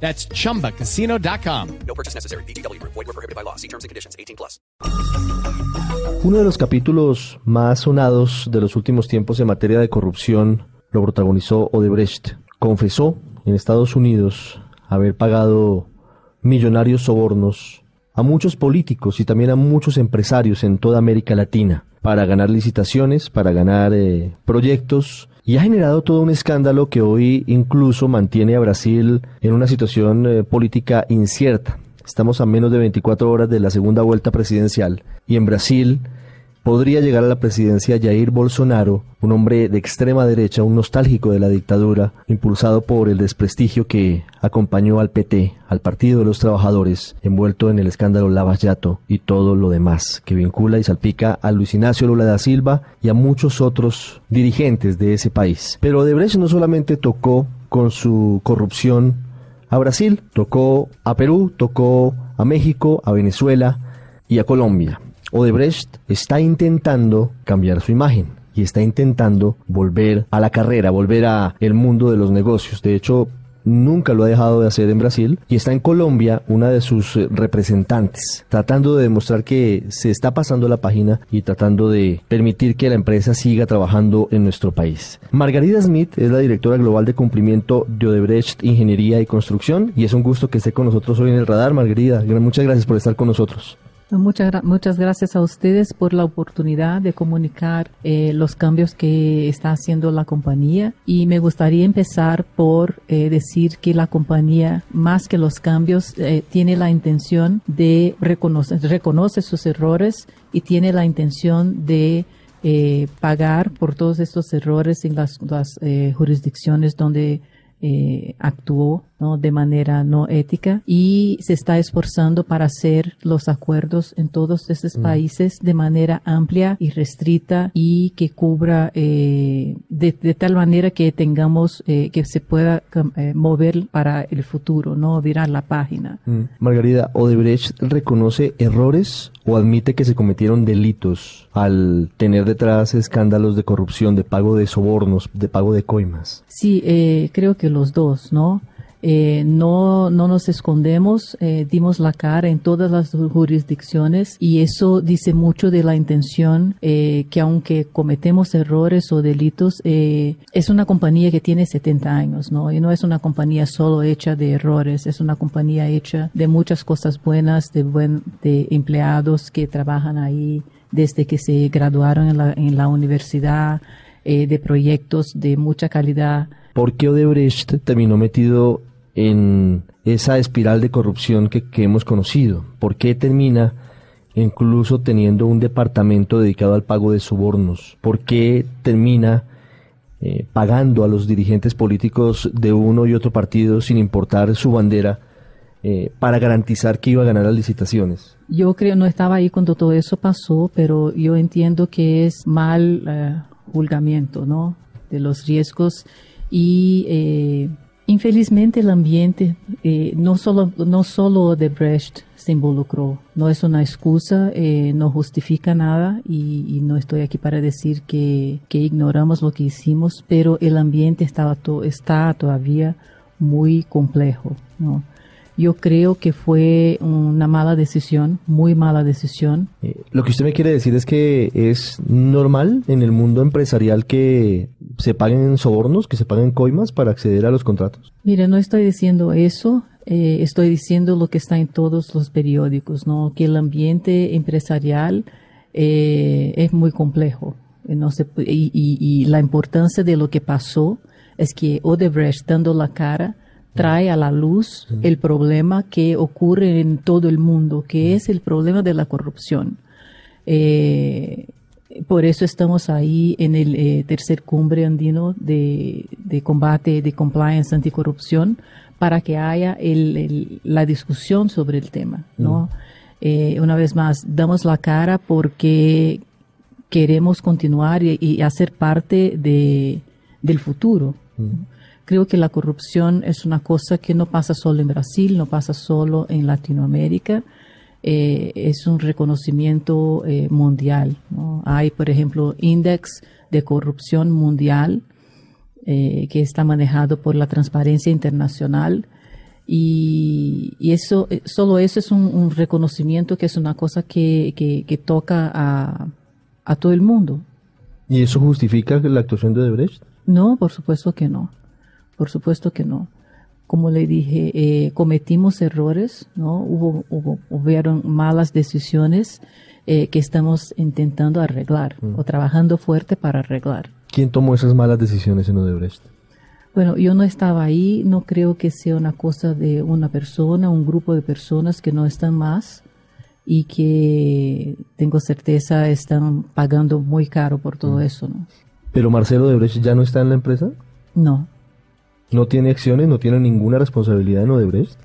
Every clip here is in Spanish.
That's chumbacasino.com. No purchase necessary. BGW. Void were prohibited by law. See terms and conditions. 18 plus. Uno de los capítulos más sonados de los últimos tiempos en materia de corrupción lo protagonizó Odebrecht. Confesó en Estados Unidos haber pagado millonarios sobornos a muchos políticos y también a muchos empresarios en toda América Latina para ganar licitaciones, para ganar eh, proyectos y ha generado todo un escándalo que hoy incluso mantiene a Brasil en una situación eh, política incierta. Estamos a menos de 24 horas de la segunda vuelta presidencial y en Brasil podría llegar a la presidencia Jair Bolsonaro, un hombre de extrema derecha, un nostálgico de la dictadura, impulsado por el desprestigio que acompañó al PT, al Partido de los Trabajadores, envuelto en el escándalo Lava Jato y todo lo demás, que vincula y salpica a Luis Ignacio Lula da Silva y a muchos otros dirigentes de ese país. Pero Odebrecht no solamente tocó con su corrupción a Brasil, tocó a Perú, tocó a México, a Venezuela y a Colombia. Odebrecht está intentando cambiar su imagen y está intentando volver a la carrera, volver a el mundo de los negocios. De hecho, nunca lo ha dejado de hacer en Brasil y está en Colombia una de sus eh, representantes, tratando de demostrar que se está pasando la página y tratando de permitir que la empresa siga trabajando en nuestro país. Margarida Smith es la directora global de cumplimiento de Odebrecht Ingeniería y Construcción y es un gusto que esté con nosotros hoy en el radar. Margarida, muchas gracias por estar con nosotros. Muchas, gra- muchas gracias a ustedes por la oportunidad de comunicar eh, los cambios que está haciendo la compañía. Y me gustaría empezar por eh, decir que la compañía, más que los cambios, eh, tiene la intención de reconocer, reconoce sus errores y tiene la intención de eh, pagar por todos estos errores en las, las jurisdicciones donde actuó ¿no? de manera no ética y se está esforzando para hacer los acuerdos en todos estos países de manera amplia y restrita y que cubra eh, de, de tal manera que tengamos eh, que se pueda eh, mover para el futuro, no virar la página. Mm. Margarida, Odebrecht reconoce errores o admite que se cometieron delitos al tener detrás escándalos de corrupción, de pago de sobornos, de pago de coimas. Sí, eh, creo que los dos, ¿no? Eh, no, no nos escondemos, eh, dimos la cara en todas las jurisdicciones y eso dice mucho de la intención eh, que aunque cometemos errores o delitos, eh, es una compañía que tiene 70 años, ¿no? Y no es una compañía solo hecha de errores, es una compañía hecha de muchas cosas buenas, de, buen, de empleados que trabajan ahí desde que se graduaron en la, en la universidad, de proyectos de mucha calidad. ¿Por qué Odebrecht terminó metido en esa espiral de corrupción que, hemos conocido? ¿Por qué termina incluso teniendo un departamento dedicado al pago de sobornos? ¿Por qué termina eh, pagando a los dirigentes políticos de uno y otro partido sin importar su bandera eh, para garantizar que iba a ganar las licitaciones? Yo creo, no estaba ahí cuando todo eso pasó, pero yo entiendo que es mal eh, ¿no? De los riesgos y eh, infelizmente el ambiente, eh, no solo no solo de Brecht se involucró, no es una excusa, eh, no justifica nada y, y no estoy aquí para decir que, que ignoramos lo que hicimos, pero el ambiente estaba to- está todavía muy complejo, ¿no? Yo creo que fue una mala decisión, muy mala decisión. Eh, lo que usted me quiere decir es que es normal en el mundo empresarial que se paguen sobornos, que se paguen coimas para acceder a los contratos. Mire, no estoy diciendo eso, eh, estoy diciendo lo que está en todos los periódicos, ¿no? Que el ambiente empresarial eh, es muy complejo. No se, y- y la importancia de lo que pasó es que Odebrecht dando la cara trae a la luz el problema que ocurre en todo el mundo, que es el problema de la corrupción. Eh, por eso estamos ahí en el eh, tercer cumbre andino de, de combate de compliance anticorrupción para que haya el- el- la discusión sobre el tema, ¿no? eh, una vez más, damos la cara porque queremos continuar y, y hacer parte de, del futuro. Creo que la corrupción es una cosa que no pasa solo en Brasil, no pasa solo en Latinoamérica, eh, es un reconocimiento eh, mundial. ¿no? Hay, por ejemplo, índice de corrupción mundial eh, que está manejado por la Transparencia Internacional y, y eso, solo eso es un, un reconocimiento que es una cosa que, que, que toca a, a todo el mundo. ¿Y eso justifica la actuación de Odebrecht? No, por supuesto que no. Por supuesto que no. Como le dije, eh, cometimos errores, ¿no? Hubo, hubo, hubieron malas decisiones eh, que estamos intentando arreglar o trabajando fuerte para arreglar. ¿Quién tomó esas malas decisiones en Odebrecht? Bueno, yo no estaba ahí, no creo que sea una cosa de una persona, un grupo de personas que no están más y que tengo certeza están pagando muy caro por todo eso, ¿no? ¿Pero Marcelo Odebrecht ya no está en la empresa? No, ¿No tiene acciones? ¿No tiene ninguna responsabilidad en Odebrecht?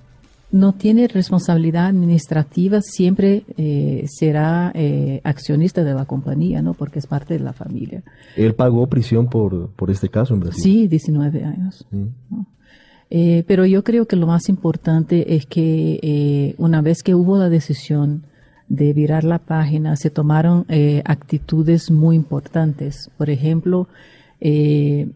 no tiene responsabilidad administrativa, siempre eh, será eh, accionista de la compañía, ¿no? Porque es parte de la familia. Él pagó prisión por, por este caso en Brasil. Sí, 19 años. ¿no? Eh, pero yo creo que lo más importante es que una vez que hubo la decisión de virar la página, se tomaron actitudes muy importantes. Por ejemplo, eh,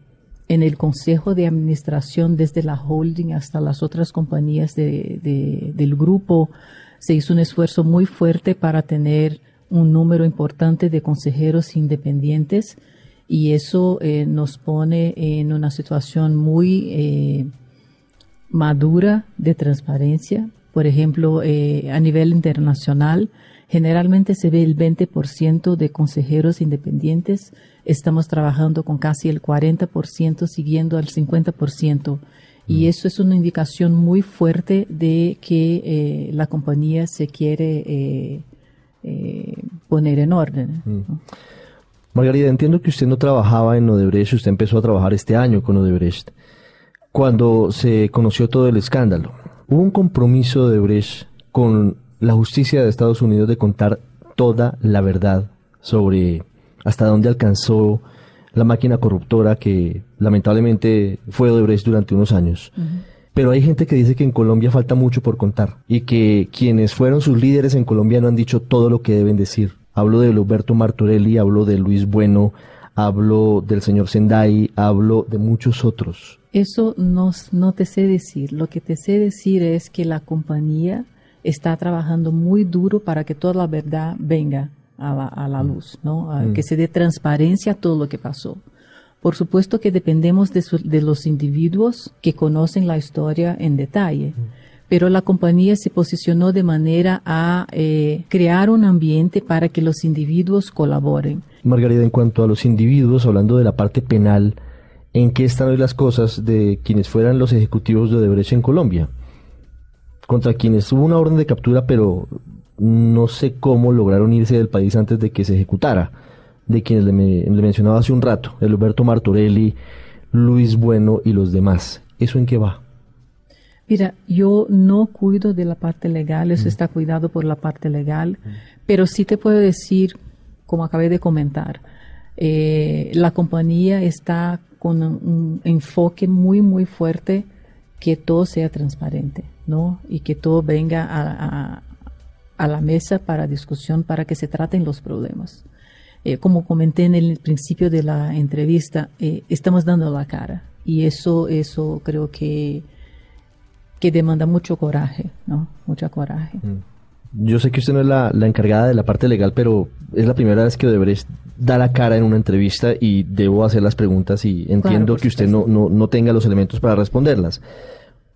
en el consejo de administración, desde la holding hasta las otras compañías de- de- del grupo, se hizo un esfuerzo muy fuerte para tener un número importante de consejeros independientes y eso eh, nos pone en una situación muy eh, madura de transparencia. Por ejemplo, eh, a nivel internacional, generalmente se ve el 20% de consejeros independientes. Estamos trabajando con casi el 40%, siguiendo al 50%. Y eso es una indicación muy fuerte de que eh, la compañía se quiere eh, eh, poner en orden. ¿no? Margarita, entiendo que usted no trabajaba en Odebrecht, usted empezó a trabajar este año con Odebrecht. Cuando se conoció todo el escándalo, ¿hubo un compromiso de Odebrecht con la justicia de Estados Unidos de contar toda la verdad sobre hasta dónde alcanzó la máquina corruptora que lamentablemente fue Odebrecht durante unos años? Pero hay gente que dice que en Colombia falta mucho por contar y que quienes fueron sus líderes en Colombia no han dicho todo lo que deben decir. Hablo de Roberto Martorelli, hablo de Luis Bueno, hablo del señor Sendai, hablo de muchos otros. Eso no, no te sé decir. Lo que te sé decir es que la compañía está trabajando muy duro para que toda la verdad venga a la, a la luz, ¿no? A Que se dé transparencia a todo lo que pasó. Por supuesto que dependemos de, su- de los individuos que conocen la historia en detalle, pero la compañía se posicionó de manera a eh, crear un ambiente para que los individuos colaboren. Margarita, en cuanto a los individuos, hablando de la parte penal, ¿en qué están hoy las cosas de quienes fueran los ejecutivos de Odebrecht en Colombia? Contra quienes hubo una orden de captura, pero no sé cómo lograron irse del país antes de que se ejecutara. De quienes le, me- le mencionaba hace un rato, el Alberto Martorelli, Luis Bueno y los demás. ¿Eso en qué va? Mira, yo no cuido de la parte legal, eso está cuidado por la parte legal, pero sí te puedo decir, como acabé de comentar, eh, la compañía está con un, enfoque muy, muy fuerte que todo sea transparente, ¿no? Y que todo venga a, a- la mesa para discusión, para que se traten los problemas. Eh, como comenté en el principio de la entrevista, eh, estamos dando la cara y eso, eso creo que que demanda mucho coraje, ¿no? Mucho coraje. Yo sé que usted no es la, la encargada de la parte legal, pero es la primera vez que Odebrecht da la cara en una entrevista y debo hacer las preguntas y entiendo que usted no, no, no tenga los elementos para responderlas.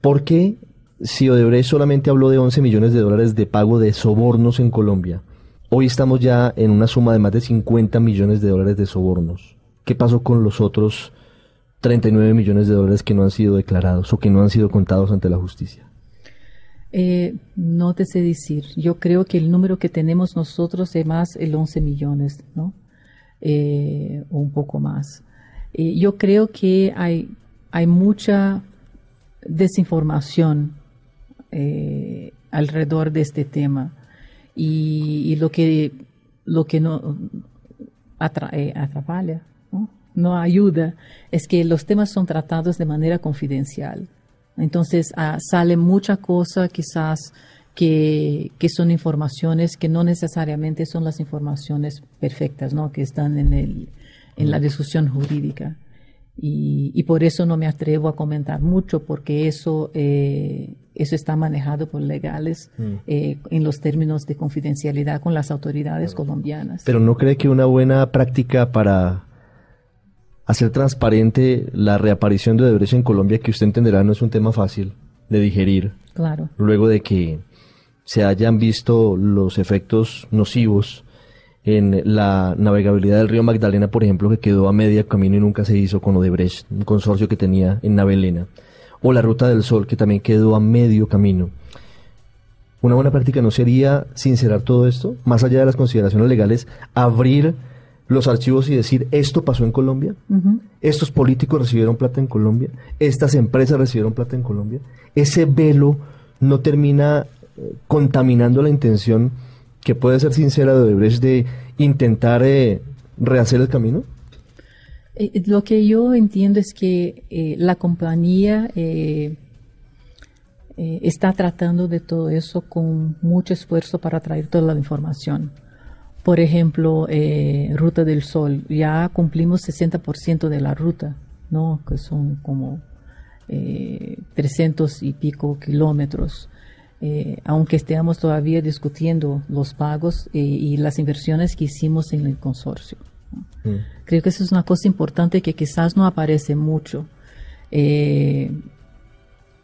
¿Por qué, si Odebrecht solamente habló de 11 millones de dólares de pago de sobornos en Colombia, hoy estamos ya en una suma de más de 50 millones de dólares de sobornos? ¿Qué pasó con los otros 39 millones de dólares que no han sido declarados o que no han sido contados ante la justicia? Eh, no te sé decir. Yo creo que el número que tenemos nosotros es más el 11 millones, ¿no? Eh, un poco más. Eh, yo creo que hay, hay mucha desinformación eh, alrededor de este tema. y, lo que lo que no atra, atrapalha, ¿no? no ayuda, es que los temas son tratados de manera confidencial. Entonces ah, sale mucha cosa quizás que, que, son informaciones que no necesariamente son las informaciones perfectas, ¿no? que están en, el, en la discusión jurídica. Y, y, por eso no me atrevo a comentar mucho, porque eso, eh, eso está manejado por legales mm. eh, en los términos de confidencialidad con las autoridades colombianas. Pero ¿no cree que una buena práctica para hacer transparente la reaparición de Odebrecht en Colombia, que usted entenderá no es un tema fácil de digerir? Claro. Luego de que se hayan visto los efectos nocivos en la navegabilidad del río Magdalena, por ejemplo, que quedó a media camino y nunca se hizo con Odebrecht, un consorcio que tenía en Navelena, o la Ruta del Sol, que también quedó a medio camino. Una buena práctica no sería sincerar todo esto, más allá de las consideraciones legales, abrir los archivos y decir, esto pasó en Colombia, estos políticos recibieron plata en Colombia, estas empresas recibieron plata en Colombia. Ese velo no termina eh, contaminando la intención que puede ser sincera de Odebrecht de intentar eh, rehacer el camino? Eh, lo que yo entiendo es que la compañía está tratando de todo eso con mucho esfuerzo para traer toda la información. Por ejemplo, eh, Ruta del Sol, ya cumplimos 60% de la ruta, ¿no? que son como 300 y pico kilómetros. Eh, aunque estemos todavía discutiendo los pagos eh, y las inversiones que hicimos en el consorcio. Mm. Creo que eso es una cosa importante que quizás no aparece mucho. Eh,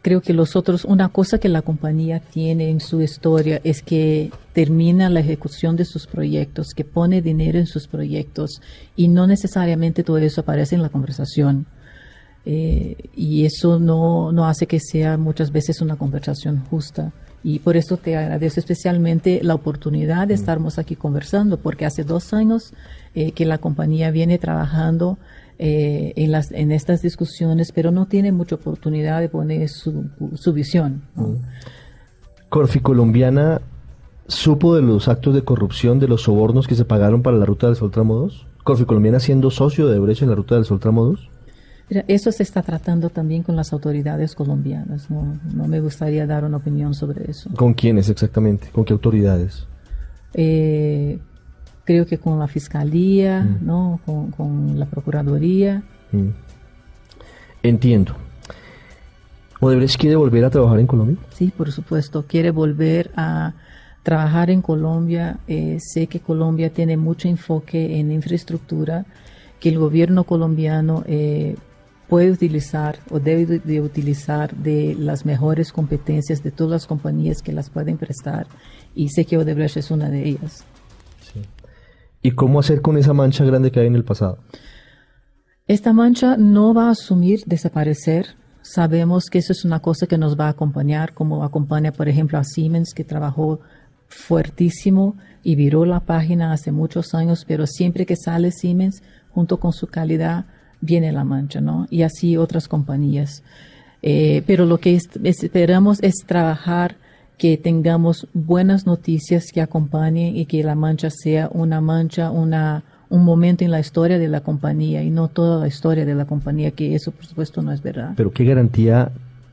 creo que los otros, una cosa que la compañía tiene en su historia es que termina la ejecución de sus proyectos, que pone dinero en sus proyectos y no necesariamente todo eso aparece en la conversación. Eh, y eso no, no hace que sea muchas veces una conversación justa. Y por eso te agradezco especialmente la oportunidad de mm. estarmos aquí conversando, porque hace dos años eh, que la compañía viene trabajando eh, en, las, en estas discusiones, pero no tiene mucha oportunidad de poner su, su visión. ¿no? Mm. Corfi Colombiana supo de los actos de corrupción, de los sobornos que se pagaron para la Ruta del Sol Tramo 2. Corfi Colombiana siendo socio de Brecha en la Ruta del Sol Tramo 2. Mira, eso se está tratando también con las autoridades colombianas. No, no me gustaría dar una opinión sobre eso. ¿Con quiénes exactamente? ¿Con qué autoridades? Eh, creo que con la fiscalía, mm. ¿no? Con, con, la procuraduría. Mm. Entiendo. ¿Odebrecht quiere volver a trabajar en Colombia? Sí, por supuesto. Quiere volver a trabajar en Colombia. Eh, sé que Colombia tiene mucho enfoque en infraestructura, que el gobierno colombiano eh, puede utilizar o debe de utilizar de las mejores competencias de todas las compañías que las pueden prestar y sé que Odebrecht es una de ellas. ¿Y cómo hacer con esa mancha grande que hay en el pasado? Esta mancha no va a asumir desaparecer. Sabemos que eso es una cosa que nos va a acompañar, como acompaña, por ejemplo, a Siemens, que trabajó fuertísimo y viró la página hace muchos años, pero siempre que sale Siemens, junto con su calidad, viene la mancha, ¿no? Y así otras compañías. Eh, pero lo que es, esperamos es trabajar que tengamos buenas noticias que acompañen y que la mancha sea una mancha, una, un momento en la historia de la compañía y no toda la historia de la compañía, que eso por supuesto no es verdad. Pero ¿qué garantía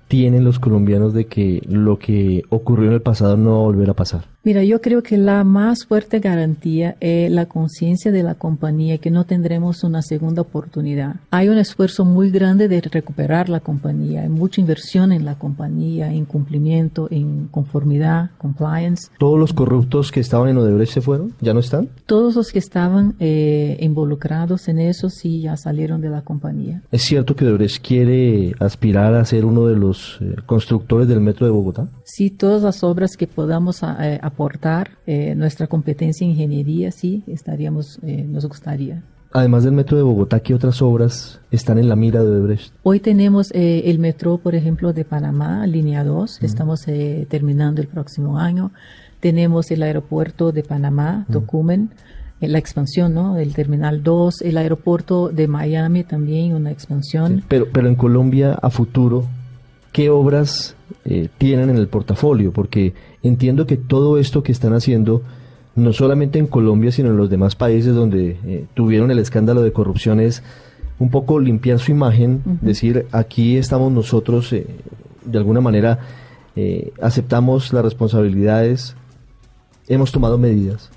tienen los colombianos de que lo que ocurrió en el pasado no va a volver a pasar? Mira, yo creo que la más fuerte garantía es la conciencia de la compañía que no tendremos una segunda oportunidad. Hay un esfuerzo muy grande de recuperar la compañía, hay mucha inversión en la compañía, en cumplimiento, en conformidad, compliance. ¿Todos los corruptos que estaban en Odebrecht se fueron? ¿Ya no están? Todos los que estaban eh, involucrados en eso sí ya salieron de la compañía. ¿Es cierto que Odebrecht quiere aspirar a ser uno de los eh, constructores del metro de Bogotá? Sí, todas las obras que podamos eh, aportar eh, nuestra competencia en ingeniería, sí, estaríamos, eh, nos gustaría. Además del metro de Bogotá, ¿qué otras obras están en la mira de Odebrecht? Hoy tenemos eh, el metro, por ejemplo, de Panamá, línea 2, que uh -huh. estamos eh, terminando el próximo año. Tenemos el aeropuerto de Panamá, Tocumen, uh -huh. la expansión, ¿no? El terminal 2, el aeropuerto de Miami también, una expansión. Sí, pero, pero en Colombia, a futuro, qué obras eh, tienen en el portafolio, porque entiendo que todo esto que están haciendo, no solamente en Colombia, sino en los demás países donde eh, tuvieron el escándalo de corrupción, es un poco limpiar su imagen, decir, aquí estamos nosotros, eh, de alguna manera, aceptamos las responsabilidades, hemos tomado medidas,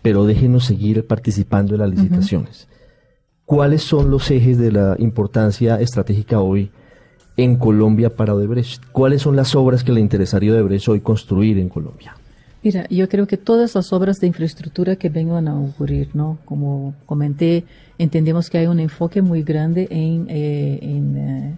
pero déjenos seguir participando en las licitaciones. ¿Cuáles son los ejes de la importancia estratégica hoy en Colombia para Odebrecht? ¿Cuáles son las obras que le interesaría a Odebrecht hoy construir en Colombia? Mira, yo creo que todas las obras de infraestructura que vengan a ocurrir, ¿no? Como comenté, entendemos que hay un enfoque muy grande en, eh, eh,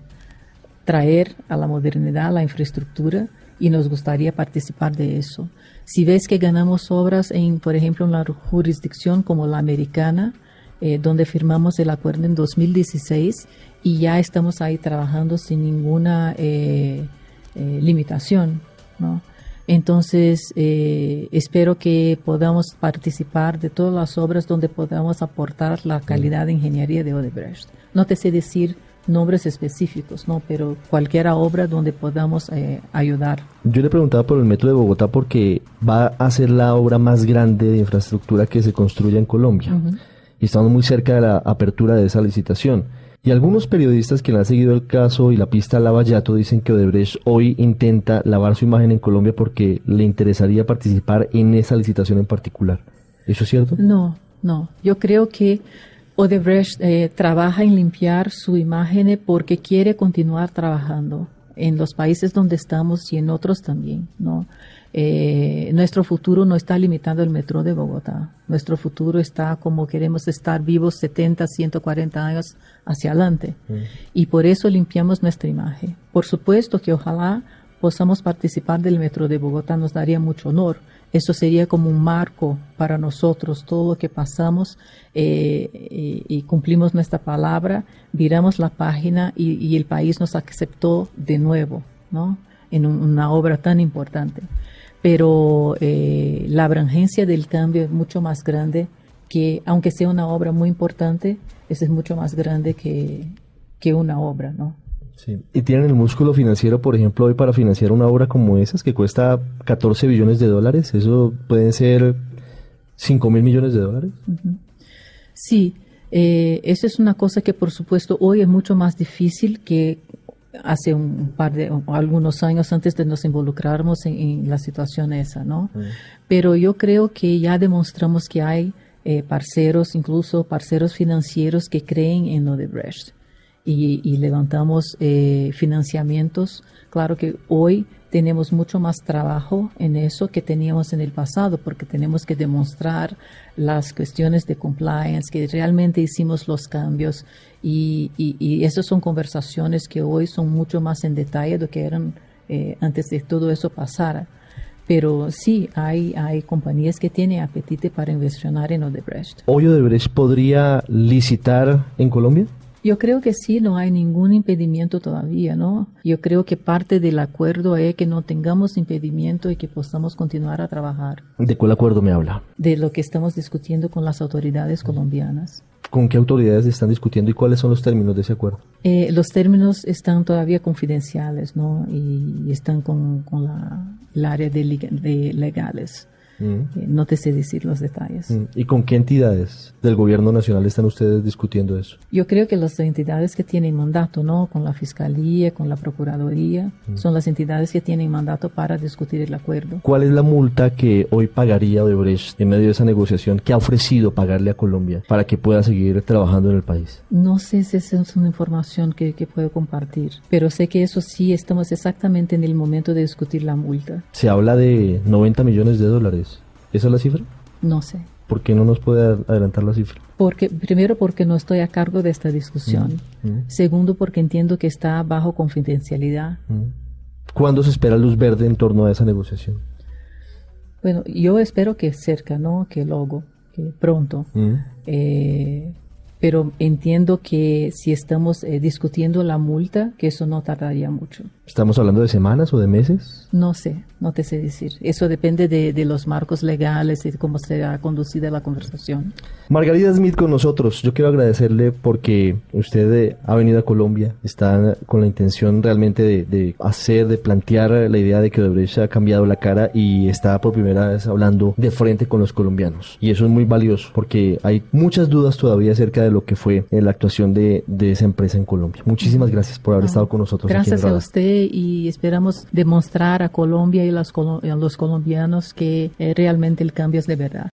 traer a la modernidad la infraestructura y nos gustaría participar de eso. Si ves que ganamos obras en, por ejemplo, en la jurisdicción como la americana, eh, donde firmamos el acuerdo en 2016 y ya estamos ahí trabajando sin ninguna eh, eh, limitación, ¿no? Entonces, espero que podamos participar de todas las obras donde podamos aportar la calidad de ingeniería de Odebrecht. No te sé decir nombres específicos, ¿no? Pero cualquier obra donde podamos ayudar. Yo le preguntaba por el Metro de Bogotá porque va a ser la obra más grande de infraestructura que se construya en Colombia y estamos muy cerca de la apertura de esa licitación. Y algunos periodistas que han seguido el caso y la pista Lavallato dicen que Odebrecht hoy intenta lavar su imagen en Colombia porque le interesaría participar en esa licitación en particular. ¿Eso es cierto? No, no. Yo creo que Odebrecht eh, trabaja en limpiar su imagen porque quiere continuar trabajando en los países donde estamos y en otros también, ¿no? Eh, nuestro futuro no está limitado al metro de Bogotá. Nuestro futuro está como queremos estar vivos 70, 140 años hacia adelante. Mm. Y por eso limpiamos nuestra imagen. Por supuesto que ojalá podamos participar del metro de Bogotá, nos daría mucho honor. Eso sería como un marco para nosotros, todo lo que pasamos eh, y, cumplimos nuestra palabra, viramos la página y, el país nos aceptó de nuevo, ¿no? En una obra tan importante pero eh, la abrangencia del cambio es mucho más grande que, aunque sea una obra muy importante, es mucho más grande que, que una obra, ¿no? Sí. ¿Y tienen el músculo financiero, por ejemplo, hoy para financiar una obra como esas que cuesta 14 billones de dólares? ¿Eso pueden ser 5 mil millones de dólares? Sí, eh, eso es una cosa que por supuesto hoy es mucho más difícil que hace un par de algunos años antes de nos involucrarnos en, la situación esa, ¿no? Mm. Pero yo creo que ya demostramos que hay eh, parceros, incluso parceros financieros que creen en Odebrecht y, y levantamos eh, financiamientos. Claro que hoy tenemos mucho más trabajo en eso que teníamos en el pasado, porque tenemos que demostrar las cuestiones de compliance, que realmente hicimos los cambios y, y, esas son conversaciones que hoy son mucho más en detalle de lo que eran eh, antes de todo eso pasara. Pero sí, hay, hay compañías que tienen apetite para inversionar en Odebrecht. ¿Hoy Odebrecht podría licitar en Colombia? Yo creo que sí, no hay ningún impedimento todavía, ¿no? Yo creo que parte del acuerdo es que no tengamos impedimento y que podamos continuar a trabajar. ¿De cuál acuerdo me habla? De lo que estamos discutiendo con las autoridades colombianas. ¿Con qué autoridades están discutiendo y cuáles son los términos de ese acuerdo? Eh, los términos están todavía confidenciales, ¿no? Y, están con, con la, el área de, de legales. Mm. Eh, no te sé decir los detalles. Mm. ¿Y con qué entidades del gobierno nacional están ustedes discutiendo eso? Yo creo que las entidades que tienen mandato, ¿no? Con la Fiscalía, con la Procuraduría, mm. son las entidades que tienen mandato para discutir el acuerdo. ¿Cuál es la multa que hoy pagaría Odebrecht en medio de esa negociación que ha ofrecido pagarle a Colombia para que pueda seguir trabajando en el país? No sé si esa es una información que, que puedo compartir, pero sé que eso sí estamos exactamente en el momento de discutir la multa. Se habla de 90 millones de dólares. ¿Esa es la cifra? No sé. ¿Por qué no nos puede adelantar la cifra? Porque, primero, porque no estoy a cargo de esta discusión. Mm, mm. Segundo, porque entiendo que está bajo confidencialidad. Mm. ¿Cuándo se espera luz verde en torno a esa negociación? Bueno, yo espero que cerca, ¿no? Que luego, que pronto. Eh, pero entiendo que si estamos eh, discutiendo la multa, que eso no tardaría mucho. ¿Estamos hablando de semanas o de meses? No sé, no te sé decir. Eso depende de, de los marcos legales y de cómo será conducida la conversación. Margarita Smith con nosotros. Yo quiero agradecerle porque usted eh, ha venido a Colombia, está con la intención realmente de, de hacer, de plantear la idea de que Odebrecht ha cambiado la cara y está por primera vez hablando de frente con los colombianos. Y eso es muy valioso porque hay muchas dudas todavía acerca de lo que fue eh, la actuación de, de esa empresa en Colombia. Muchísimas gracias por haber No, estado con nosotros. aquí en Gracias a usted y esperamos demostrar a Colombia y los, a los colombianos que eh, realmente el cambio es de verdad.